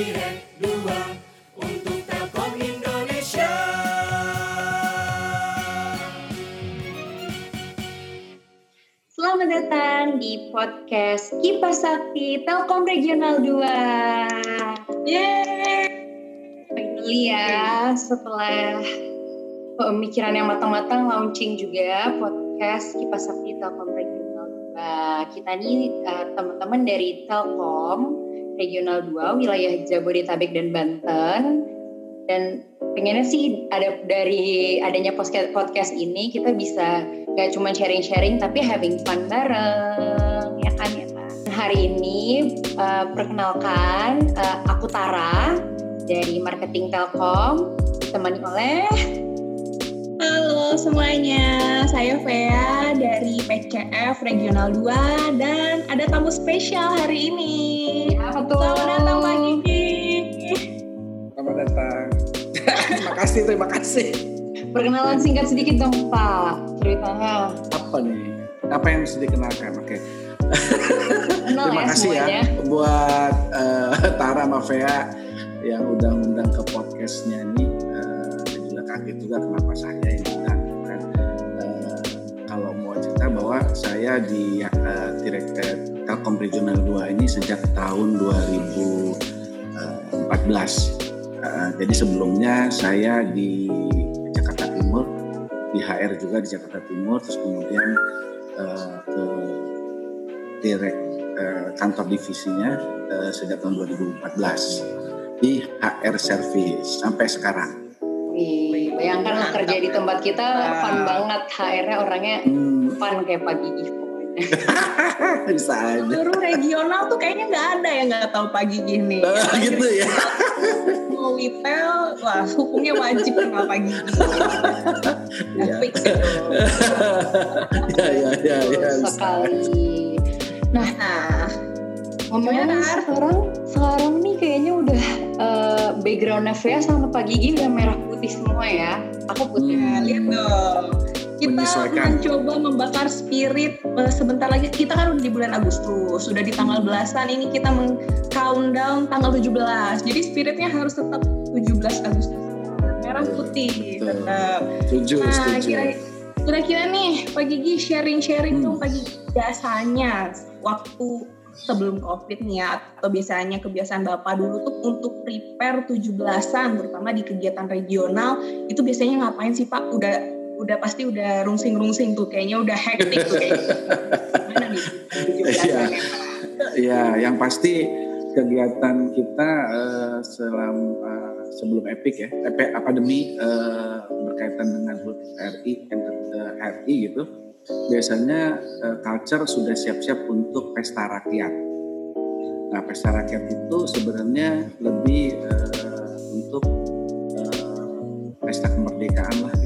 Direct 2 untuk Telkom Indonesia. Selamat datang di podcast Kipas Sakti Telkom Regional 2. Yeay. Finally ya, setelah pemikiran yang matang-matang launching juga podcast Kipas Sakti Telkom Regional 2. Kita nih uh, teman-teman dari Telkom Regional 2 wilayah Jabodetabek dan Banten dan pengennya sih ada dari adanya podcast podcast ini kita bisa gak cuma sharing-sharing tapi having fun bareng ya kan ya kan hari ini uh, perkenalkan uh, aku Tara dari marketing Telkom ditemani oleh Halo semuanya, saya Vea dari PCF Regional 2 dan ada tamu spesial hari ini. Apa tuh Selamat datang Pak Gigi. Selamat datang. terima kasih, terima kasih. perkenalan singkat sedikit dong Pak ceritanya Apa nih? Apa yang mesti dikenalkan? Oke. kenal terima ya kasih semuanya ya buat eh, Tara sama Vea yang udah undang ke podcastnya ini. Eh, dan juga kaget juga kenapa saya yang undang. Kan. Eh, kalau mau cerita bahwa saya di eh, direct eh, Telkom Regional 2 ini sejak tahun 2014. Eh, jadi sebelumnya saya di Jakarta Timur, di HR juga di Jakarta Timur, terus kemudian eh, ke direct eh, kantor divisinya eh, sejak tahun 2014 di HR Service sampai sekarang. Wih, bayangkan lah kerja di tempat kita fun banget HR-nya orangnya Hmm, fun kayak Pak Gigi pokoknya. bisa aja. Seluruh regional tuh kayaknya nggak ada yang nggak tahu Pak Gigi nih. Eh, gitu ya. Mau retail, wah hukumnya wajib kenal Pak Gigi. Iya. Fix itu. ya ya ya ya. Sekali. Nah, Gimana, Ar? sekarang, sekarang nih kayaknya udah eh, backgroundnya Vea sama Pak Gigi udah merah putih semua ya. Aku putih. Hmm. Nah, lihat dong. Menyesuaikan. mencoba membakar spirit eh, sebentar lagi. Kita kan udah di bulan Agustus, sudah di tanggal belasan ini kita meng countdown tanggal 17. Jadi spiritnya harus tetap 17 Agustus. Merah putih Betul. tetap. Setuju, Nah, setuju. kira kira-kira nih Pak Gigi sharing-sharing Hmm. dong Pak Gigi biasanya waktu sebelum COVID nih ya atau biasanya kebiasaan Bapak dulu tuh untuk prepare 17-an terutama di kegiatan regional itu biasanya ngapain sih Pak? Udah udah pasti udah rungsing-rungsing tuh kayaknya udah hektik tuh kayaknya. Gimana nih? 17-an ya, Pak? Ya, yang pasti kegiatan kita eh, selama sebelum Epic ya, Epic Academy eh, berkaitan dengan RI, eh, RI gitu, biasanya eh, culture sudah siap-siap untuk pesta rakyat. Nah, pesta rakyat itu sebenarnya lebih eh, untuk eh, pesta kemerdekaan lah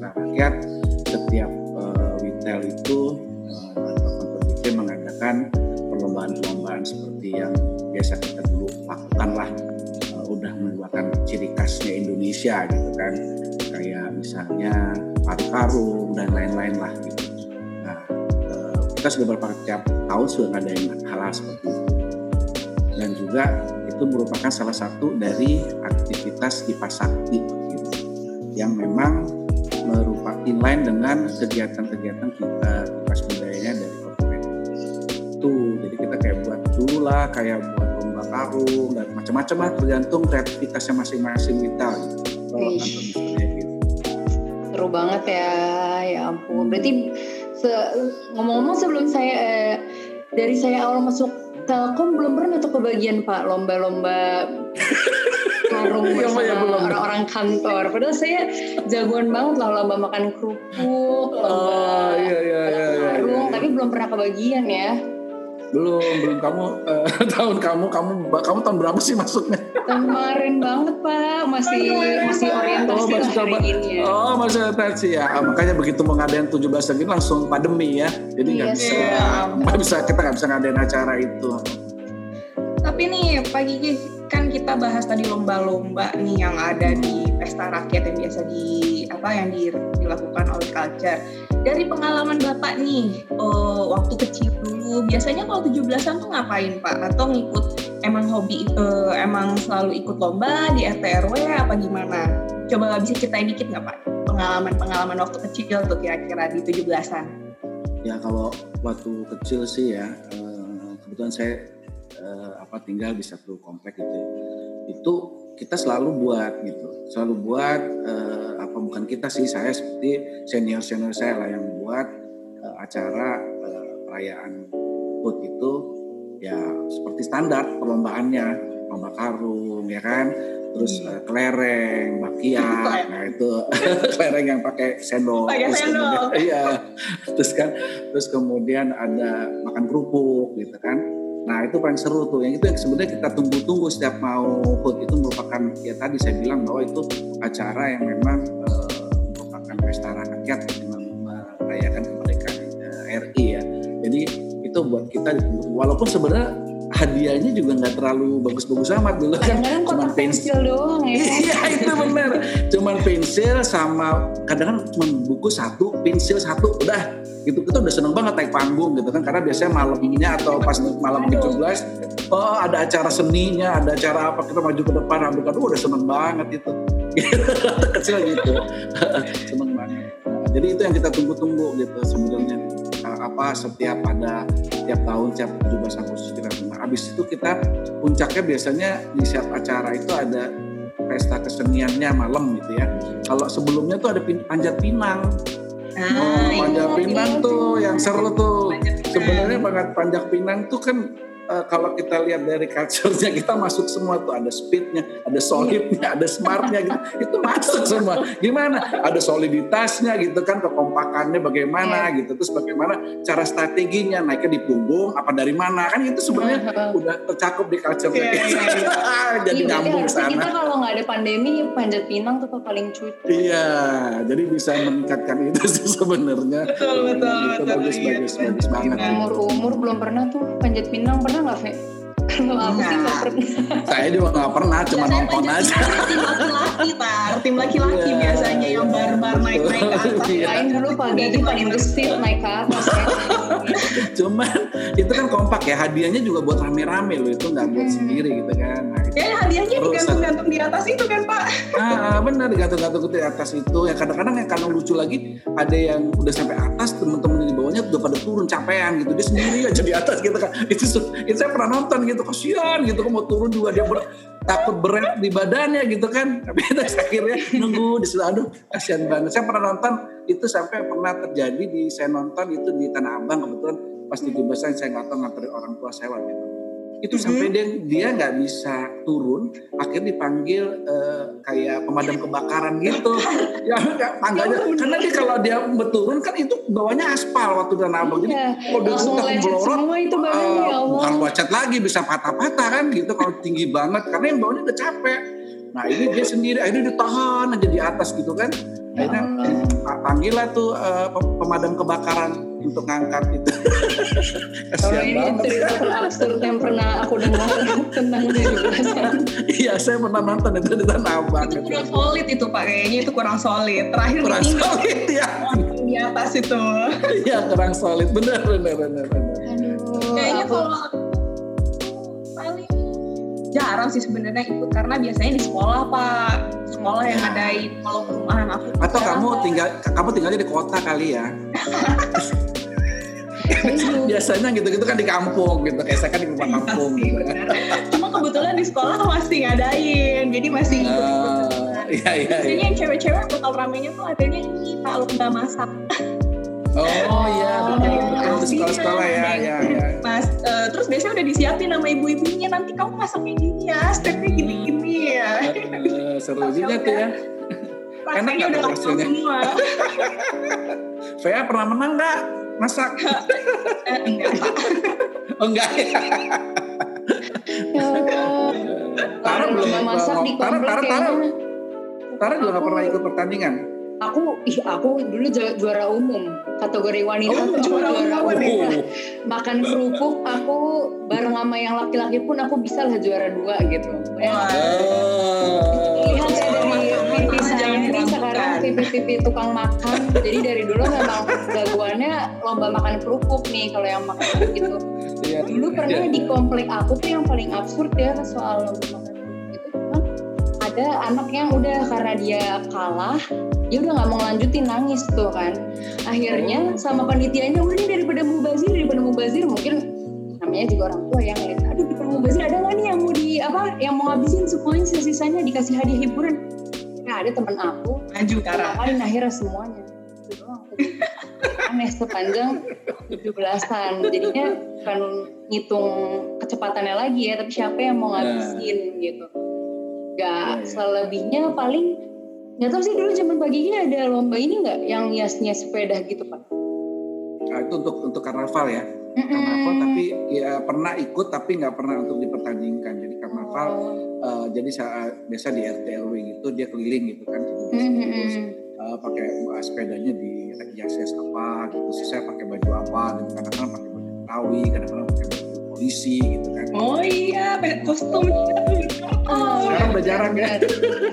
rakyat, setiap eh, retail itu eh, atau kantor retail mengadakan perlombaan-perlombaan seperti yang biasa kita dulu lakukan lah Eh, udah merupakan ciri khasnya Indonesia gitu kan. Kayak misalnya paru dan lain-lain lah gitu. Nah eh, kita sudah beberapa tiap tahun sudah ngadain hal-hal seperti itu. Dan juga itu merupakan salah satu dari aktivitas di Sakti gitu yang memang merupakan inline dengan kegiatan-kegiatan kita kipas budayanya dari korporat itu jadi kita kayak buat dulu lah kayak buat lomba karung dan macam-macam lah tergantung kreativitasnya masing-masing kita gitu. Gitu. Seru banget ya, ya ampun. Berarti se- ngomong-ngomong sebelum saya eh, dari saya awal masuk Telkom belum pernah tuh kebagian Pak lomba-lomba karung Iya, ya, bersama belum. orang-orang kantor. Padahal saya jagoan banget lah lomba makan kerupuk, lomba Oh iya iya iya. iya, karung, iya. tapi belum pernah kebagian ya. belum belum kamu eh, tahun kamu kamu kamu tahun berapa sih masuknya? Kemarin banget Pak, masih masih orientasi Oh, masih coba. hari ini ya. Oh, masih orientasi ya. Ah, makanya begitu mau ngadain 17 lagi langsung pandemi ya. Jadi nggak Iya, bisa iya. nggak bisa kita nggak bisa ngadain acara itu. Tapi nih Pak Gigi kan kita bahas tadi lomba-lomba nih yang ada di pesta rakyat yang biasa di apa yang di- dilakukan oleh culture. dari pengalaman Bapak nih, eh, waktu kecil dulu, biasanya kalau 17-an tuh ngapain Pak? Atau ngikut emang hobi, eh, emang selalu ikut lomba di RT RW apa gimana? Coba bisa ceritain dikit nggak Pak? Pengalaman-pengalaman waktu kecil tuh kira-kira di 17-an. Ya kalau waktu kecil sih ya, eh, kebetulan saya eh, apa tinggal di satu komplek gitu. ya. Itu kita selalu buat gitu, selalu buat eh, apa bukan kita sih saya seperti senior senior saya lah yang buat eh, acara eh, perayaan HUT itu ya seperti standar perlombaannya, lomba karung ya kan, terus eh, kelereng, bakiak, nah itu kelereng yang pakai sendok, Pakai terus sendok. kemudian- iya, terus kan, terus kemudian ada makan kerupuk gitu kan. Nah itu paling seru tuh, yang itu yang sebenarnya kita tunggu-tunggu setiap mau HUT itu merupakan ya tadi saya bilang bahwa itu acara yang memang eh, merupakan pesta rakyat dengan merayakan kemerdekaan eh, RI ya. Jadi itu buat kita ditunggu. Walaupun sebenarnya hadiahnya juga nggak terlalu bagus-bagus amat dulu kan. Kadang-kadang Cuman kotak pensil doang ya. Iya itu benar. Cuman pensil sama kadang-kadang cuma buku satu, pensil satu, udah gitu kita udah seneng banget naik panggung gitu kan karena biasanya malamnya atau pas malam 17 oh ada acara seninya ada acara apa kita maju ke depan rambut aduh udah seneng banget itu kecil gitu. Seneng banget. Nah, jadi itu yang kita tunggu-tunggu gitu sebenarnya. Uh, apa setiap ada tiap tahun tiap 17 Agustus kita nah, habis itu kita puncaknya biasanya di setiap acara itu ada pesta keseniannya malam gitu ya. Kalau sebelumnya tuh ada pin- panjat pinang Oh, panjat iya, pinang tuh yang seru tuh. Panjat. Sebenarnya banget panjat pinang tuh kan eh, kalau kita lihat dari culture-nya kita masuk semua tuh ada speednya, ada solidnya, ada smartnya gitu. Itu masuk semua. Gimana? Ada soliditasnya gitu kan, kekompakannya bagaimana gitu. Terus bagaimana cara strateginya naiknya di punggung apa dari mana kan itu sebenarnya udah tercakup di culture-nya Iya, kita. Jadi Iya, nyambung berarti harusnya sana. Kita kalau nggak ada pandemi, panjat pinang tuh paling cucu. Iya, jadi bisa meningkatkan itu sih sebenarnya. Betul, betul, Itu betul. bagus, Iya, bagus, panjat bagus banget. pinang. Umur-umur belum pernah tuh panjat pinang pernah nggak, Fe? Kalau aku sih nggak Nah. pernah. Saya juga nggak pernah, cuma nonton aja. Tim laki-laki, Tar. Tim laki-laki Iya. biasanya yang barbar naik-naik ke atas. Iya. Kirain dulu pagi itu paling gesit naik ke atas. ya. Cuman itu kan kompak ya, hadiahnya juga buat rame-rame loh, itu nggak buat Hmm. sendiri gitu kan. Nah. Kayaknya hadiahnya digantung-gantung di atas itu kan, Pak? Ah, benar digantung-gantung di atas itu. Ya kadang-kadang yang karena lucu lagi ada yang udah sampai atas temen-temen bawahnya udah pada turun capean gitu. Dia sendiri aja di atas gitu kan. Itu, itu saya pernah nonton gitu, kasihan gitu kan mau turun juga dia ber- takut berat di badannya gitu kan. Tapi terus akhirnya nunggu di situ. Aduh kasihan banget. Saya pernah nonton itu sampai pernah terjadi di saya nonton itu di Tanah Abang kebetulan pas 17-an saya nggak tahu nganterin orang tua saya waktu itu. Itu sampai dia dia nggak bisa turun, akhirnya dipanggil eh, kayak pemadam kebakaran gitu. ya tangganya karena dia kalau dia berturun kan itu bawahnya aspal waktu Tanah Abang. Jadi Iya, kalau dia udah semua itu eh, ya Allah. bukan lecet lagi bisa patah-patah kan gitu kalau tinggi banget karena yang bawahnya udah capek. Nah ini dia sendiri, akhirnya ditahan aja di atas gitu kan. Akhirnya Ya pa- panggil lah tuh eh, pem- pemadam kebakaran untuk ngangkat itu. Kalau ini cerita terabsurd yang pernah aku dengar tentang jelasan. Iya saya pernah nonton itu di Tanah Abang. Itu gitu. kurang solid itu, Pak. Kayaknya itu kurang solid. Terakhir Kurang solid ya. di atas itu. Iya kurang solid, benar benar benar. benar. Aduh, Kayaknya aku kalau paling jarang sih sebenarnya ikut karena biasanya di sekolah pak sekolah yang ngadain kalau perumahan aku Atau kamu tinggal kamu tinggalnya di kota kali ya? Aduh, Biasanya gitu-gitu kan di kampung gitu. Kayak saya kan di rumah kampung Pasti, gitu. cuma kebetulan di sekolah masih ngadain jadi masih Ah, Iya iya iya. yang cewek-cewek bakal ramenya tuh adanya ini pak lomba masak Oh iya Iya, betul di sekolah-sekolah ya ya ya. mas eh, terus biasanya udah disiapin sama ibu-ibunya nanti kamu masaknya gini ya stepnya gini-gini ya Eh, seru juga tuh ya. Rasanya nggak udah langsung semua Vea pernah menang nggak masak? Eh, enggak pak Oh enggak ya. Allah. Tara belum masak di Tara Tara Tara. Tara juga nggak pernah ikut pertandingan. Aku, ih aku dulu ju- juara umum kategori wanita Oh, juara juara umum umum. ya? Makan kerupuk aku bareng sama yang laki-laki pun aku bisa lah juara dua gitu. Ya. Oh. Pipi-pipi tukang makan. Jadi dari dulu memang jagoannya lomba makan kerupuk nih kalau yang makan kerupuk gitu. Iya. Dulu pernah di komplek aku tuh yang paling absurd ya soal lomba makan kerupuk itu cuma ada anak yang udah karena dia kalah dia udah nggak mau lanjutin nangis tuh kan akhirnya sama panitianya udah nih daripada mubazir daripada mubazir mungkin namanya juga orang tua yang lihat aduh daripada mubazir ada nggak nih yang mau di apa yang mau habisin semuanya sisanya dikasih hadiah hiburan ada teman aku. Maju ngapain akhirnya semuanya. Itu doang. Aneh sepanjang 17-an jadinya bukan ngitung kecepatannya lagi ya tapi siapa yang mau ngabisin gitu. Iya, gak iya. selebihnya paling nggak tahu sih dulu zaman paginya ada lomba ini nggak? Yang hiasnya sepeda gitu pak. Nah, itu untuk untuk karnaval ya. Karnaval Mm-mm. tapi ya pernah ikut tapi nggak pernah untuk dipertandingkan. Jadi karnaval Oh. eh, jadi saat biasa di RT RW gitu dia keliling gitu kan. Mm-mm. Eh, pakai eh, sepedanya di hias apa gitu. Saya pakai baju apa gitu. Kadang-kadang pakai baju Betawi, kadang-kadang pakai baju polisi gitu kan. Oh iya, pakai kostum Oh, Sekarang udah jarang ya.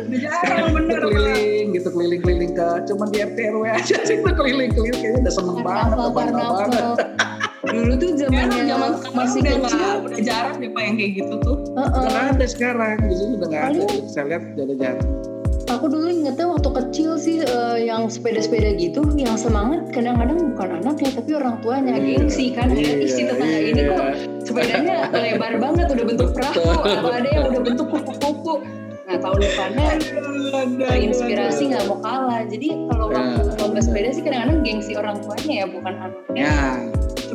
Udah jarang bener keliling gitu keliling-keliling ke cuman di RT RW aja sih tuh keliling-keliling kayaknya udah seneng banget banget dulu tuh zamannya zaman masih udah kecil udah jarang deh Pak yang kayak gitu tuh. Heeh. udah nggak ada sekarang di sini udah nggak ada saya lihat udah jarang Aku dulu ingetnya waktu kecil sih eh, yang sepeda-sepeda gitu, yang semangat kadang-kadang bukan anaknya tapi orang tuanya Iya, gengsi kan. Ada iya, isi tetangga ini iya. kok sepedanya lebar banget udah bentuk perahu atau ada yang udah bentuk kupu-kupu. Nah tahun depannya terinspirasi nggak mau kalah. Jadi kalau Ya. waktu lomba sepeda sih kadang-kadang gengsi orang tuanya ya bukan anaknya. ya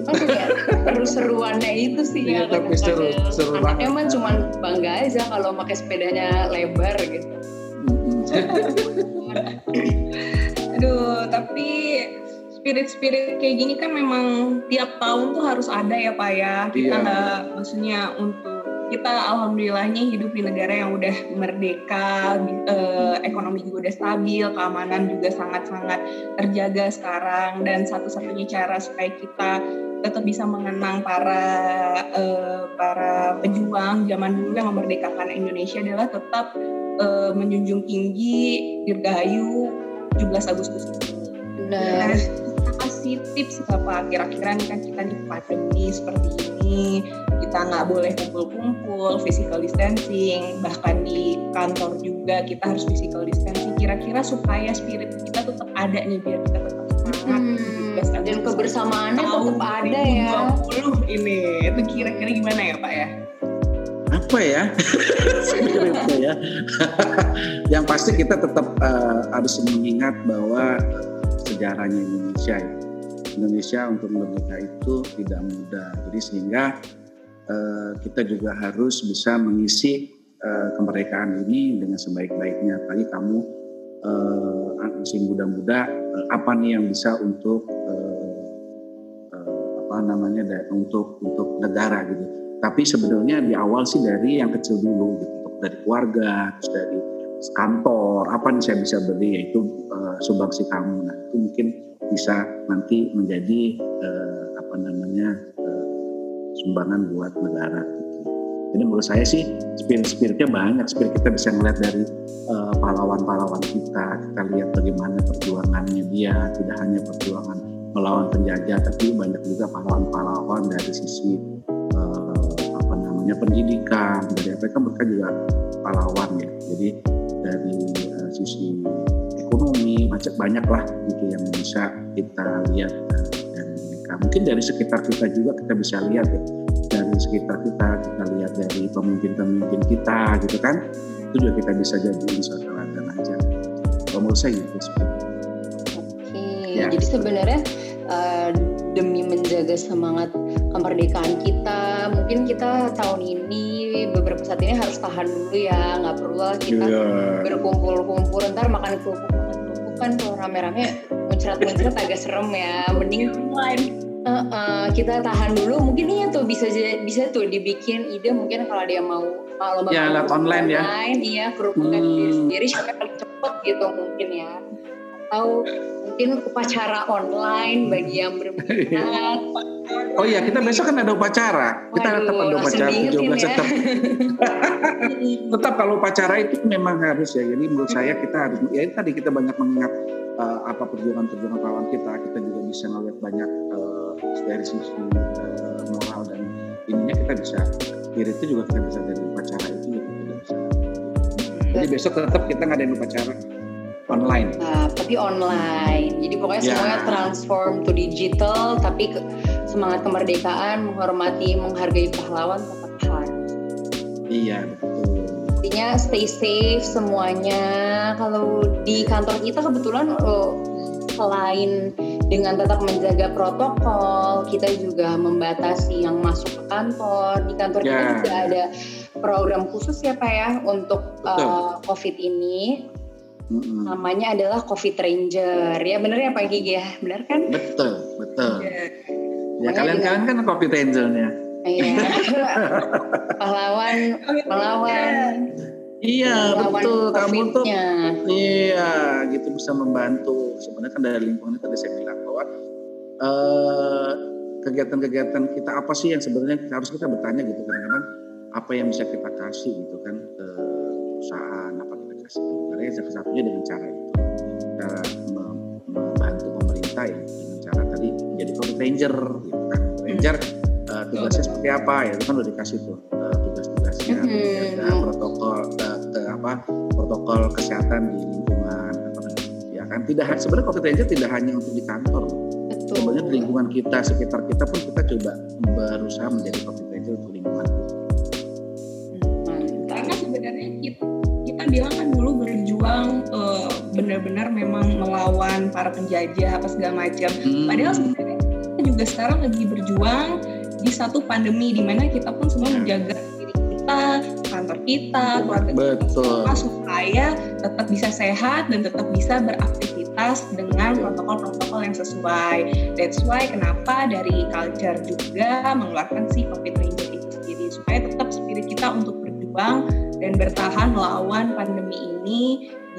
Cuma kayak seru-seruannya itu sih Iya, ya. tapi seru- seru banget. mah cuman bangga aja kalau pakai sepedanya lebar gitu. Aduh, tapi spirit-spirit kayak gini kan memang tiap tahun tuh harus ada ya Pak ya. Kita Iya. nggak, maksudnya untuk kita alhamdulillahnya hidup di negara yang udah merdeka, eh, ekonomi juga udah stabil, keamanan juga sangat-sangat terjaga sekarang dan satu-satunya cara supaya kita tetap bisa mengenang para eh, para pejuang zaman dulu yang memerdekakan Indonesia adalah tetap eh, menjunjung tinggi Dirgahayu 17 Agustus. Benar. Nah, kita kasih tips Pak? Kira-kira nih kan kita di pandemi seperti ini, kita nggak boleh kumpul-kumpul, physical distancing, bahkan di kantor juga kita harus physical distancing. Kira-kira supaya spirit kita tetap ada nih biar kita tetap semangat. Hmm, 17 dan kebersamaannya tahun tetap ada ya. 2020 ini. Itu kira-kira gimana ya Pak ya? apa ya Apa ya yang pasti kita tetap eh, harus mengingat bahwa sejarahnya Indonesia ya. Indonesia untuk merdeka itu tidak mudah. Jadi sehingga eh, kita juga harus bisa mengisi eh, kemerdekaan ini dengan sebaik-baiknya. Apalagi kamu eh, masih muda-muda eh, apa nih yang bisa untuk eh, eh, apa namanya untuk untuk negara gitu. Tapi sebenarnya di awal sih dari yang kecil dulu gitu. Dari keluarga terus dari kantor apa nih saya bisa beri yaitu eh, sumbangsi kamu. Nah itu mungkin bisa nanti menjadi eh, apa namanya eh, sumbangan buat negara. Jadi menurut saya sih spirit spiritnya banyak. Spirit kita bisa ngeliat dari eh, pahlawan-pahlawan kita. Kita lihat bagaimana perjuangannya dia. Tidak hanya perjuangan melawan penjajah tapi banyak juga pahlawan-pahlawan dari sisi eh, apa namanya pendidikan. Dari apa mereka juga pahlawan ya. Jadi dari eh, sisi ekonomi macam banyak lah gitu yang bisa kita lihat eh, dari mereka mungkin dari sekitar kita juga kita bisa lihat ya dari sekitar kita kita lihat dari pemimpin-pemimpin kita gitu kan itu juga kita bisa jadiin suatu teladan aja kalau menurut saya gitu itu. Oke, Ya. jadi sebenarnya eh, demi menjaga semangat kemerdekaan kita, mungkin kita tahun ini beberapa saat ini harus tahan dulu ya, nggak perlu lah kita Iya. berkumpul-kumpul, ntar makan kerupuk makan kerupuk kan kalau rame-rame muncrat-muncrat agak serem ya, mending Online. eh, eh, kita tahan dulu. Mungkin iya tuh bisa bisa tuh dibikin ide mungkin kalau dia mau kalau Ya, kerupuk lewat online ya. online, iya kerupuknya Hmm. sendiri sendiri siapa yang paling cepet gitu mungkin ya. Atau mungkin upacara online bagi yang berminat. Oh iya, kita besok kan ada upacara. Kita Waduh, tetap ada upacara diingetin 17 ya. tetap. tetap kalau upacara itu memang harus ya. Jadi menurut saya kita harus ya tadi kita banyak mengingat eh, apa perjuangan-perjuangan pahlawan kita. Kita juga bisa melihat banyak eh, dari sisi eh, moral dan ininya kita bisa spirit itu juga kita bisa dari upacara itu juga kita bisa. Jadi besok tetap kita ngadain upacara online. Nah, tapi online. Jadi pokoknya Ya. semuanya transform to digital, tapi ke- semangat kemerdekaan, menghormati, menghargai pahlawan tetap harus. Iya betul. Intinya stay safe semuanya. Kalau di kantor kita kebetulan oh, selain dengan tetap menjaga protokol, kita juga membatasi yang masuk ke kantor. Di kantor kita Ya. juga ada program khusus ya Pak ya untuk Betul. uh, COVID ini. Mm-mm. Namanya adalah COVID Ranger. Ya bener ya Pak Gigi ya? Bener kan? Betul, betul. Ya. Ya kalian-kalian kan kopi angelnya. Iya. Pahlawan melawan Iya betul. Kamu tuh iya gitu bisa membantu. Sebenarnya kan dari lingkungan itu tadi saya bilang bahwa eh, kegiatan-kegiatan kita apa sih yang sebenarnya kita- harus kita bertanya gitu kadang-kadang apa yang bisa kita kasih gitu kan ke perusahaan apa kita kasih ke negara ya salah satunya dengan cara itu kita mem- membantu pemerintah ya dengan cara tadi menjadi COVID ranger gitu kan ranger eh, tugasnya seperti apa ya itu kan udah dikasih tuh eh, tugas-tugasnya Mhm. menjaga protokol eh, ke apa protokol kesehatan di lingkungan ya kan tidak sebenarnya COVID ranger tidak hanya untuk di kantor sebenarnya di lingkungan kita sekitar kita pun kita coba berusaha menjadi COVID ranger untuk lingkungan kita. Mantap. Karena sebenarnya kita, kita bilang kan benar-benar memang melawan para penjajah apa segala macam. Hmm. Padahal sebenarnya kita juga sekarang lagi berjuang di satu pandemi di mana kita pun semua menjaga diri kita, kantor kita, keluarga kita betul supaya tetap bisa sehat dan tetap bisa beraktivitas dengan protokol-protokol yang sesuai. That's why kenapa dari culture juga mengeluarkan si COVID Ranger itu sendiri supaya tetap spirit kita untuk berjuang dan bertahan melawan pandemi ini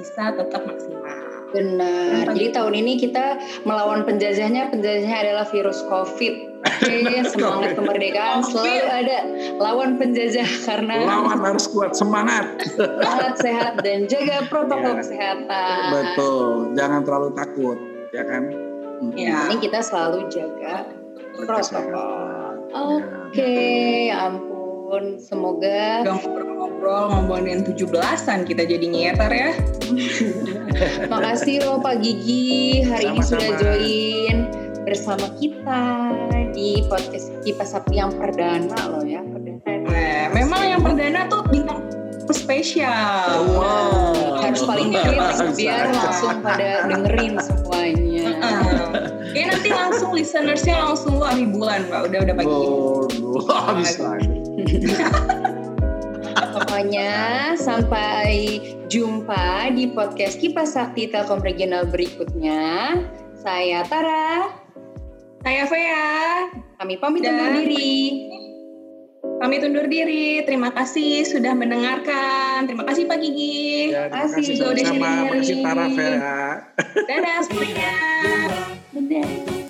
bisa tetap maksimal. Benar. Jadi tahun ini kita melawan penjajahnya. Penjajahnya adalah virus COVID. Oke, semangat kemerdekaan selalu ada. Lawan penjajah karena lawan harus kuat semangat sehat, sehat dan jaga protokol Ya. kesehatan. betul jangan terlalu takut ya kan. Ya. Ini kita selalu jaga protokol. Oke, ya ampun. Semoga ngobrol-ngobrol ngomongin 17-an kita jadinya ya Tar ya. makasih loh Pak Gigi hari ini Sama-sama. sudah join bersama kita di podcast Kipas Sapi yang perdana loh ya, perdana. Nah, memang yang perdana tuh bintang spesial. Wow. Harus paling dikit biar langsung pada dengerin semuanya. Heeh. Kayaknya nanti langsung listenersnya langsung wah ribuan mbak udah udah pagi. Waduh, habis lagi. Pokoknya sampai jumpa di podcast Kipas Sakti Telkom Regional berikutnya. Saya Tara, Saya Vea, kami pamit Dan- undur diri. kami undur diri. Terima kasih sudah mendengarkan. Terima kasih Pak Gigi. Ya, terima kasih sudah sama-sama. sharing-sharing. Makasih Tara Vera. Dadah semuanya. Dadah.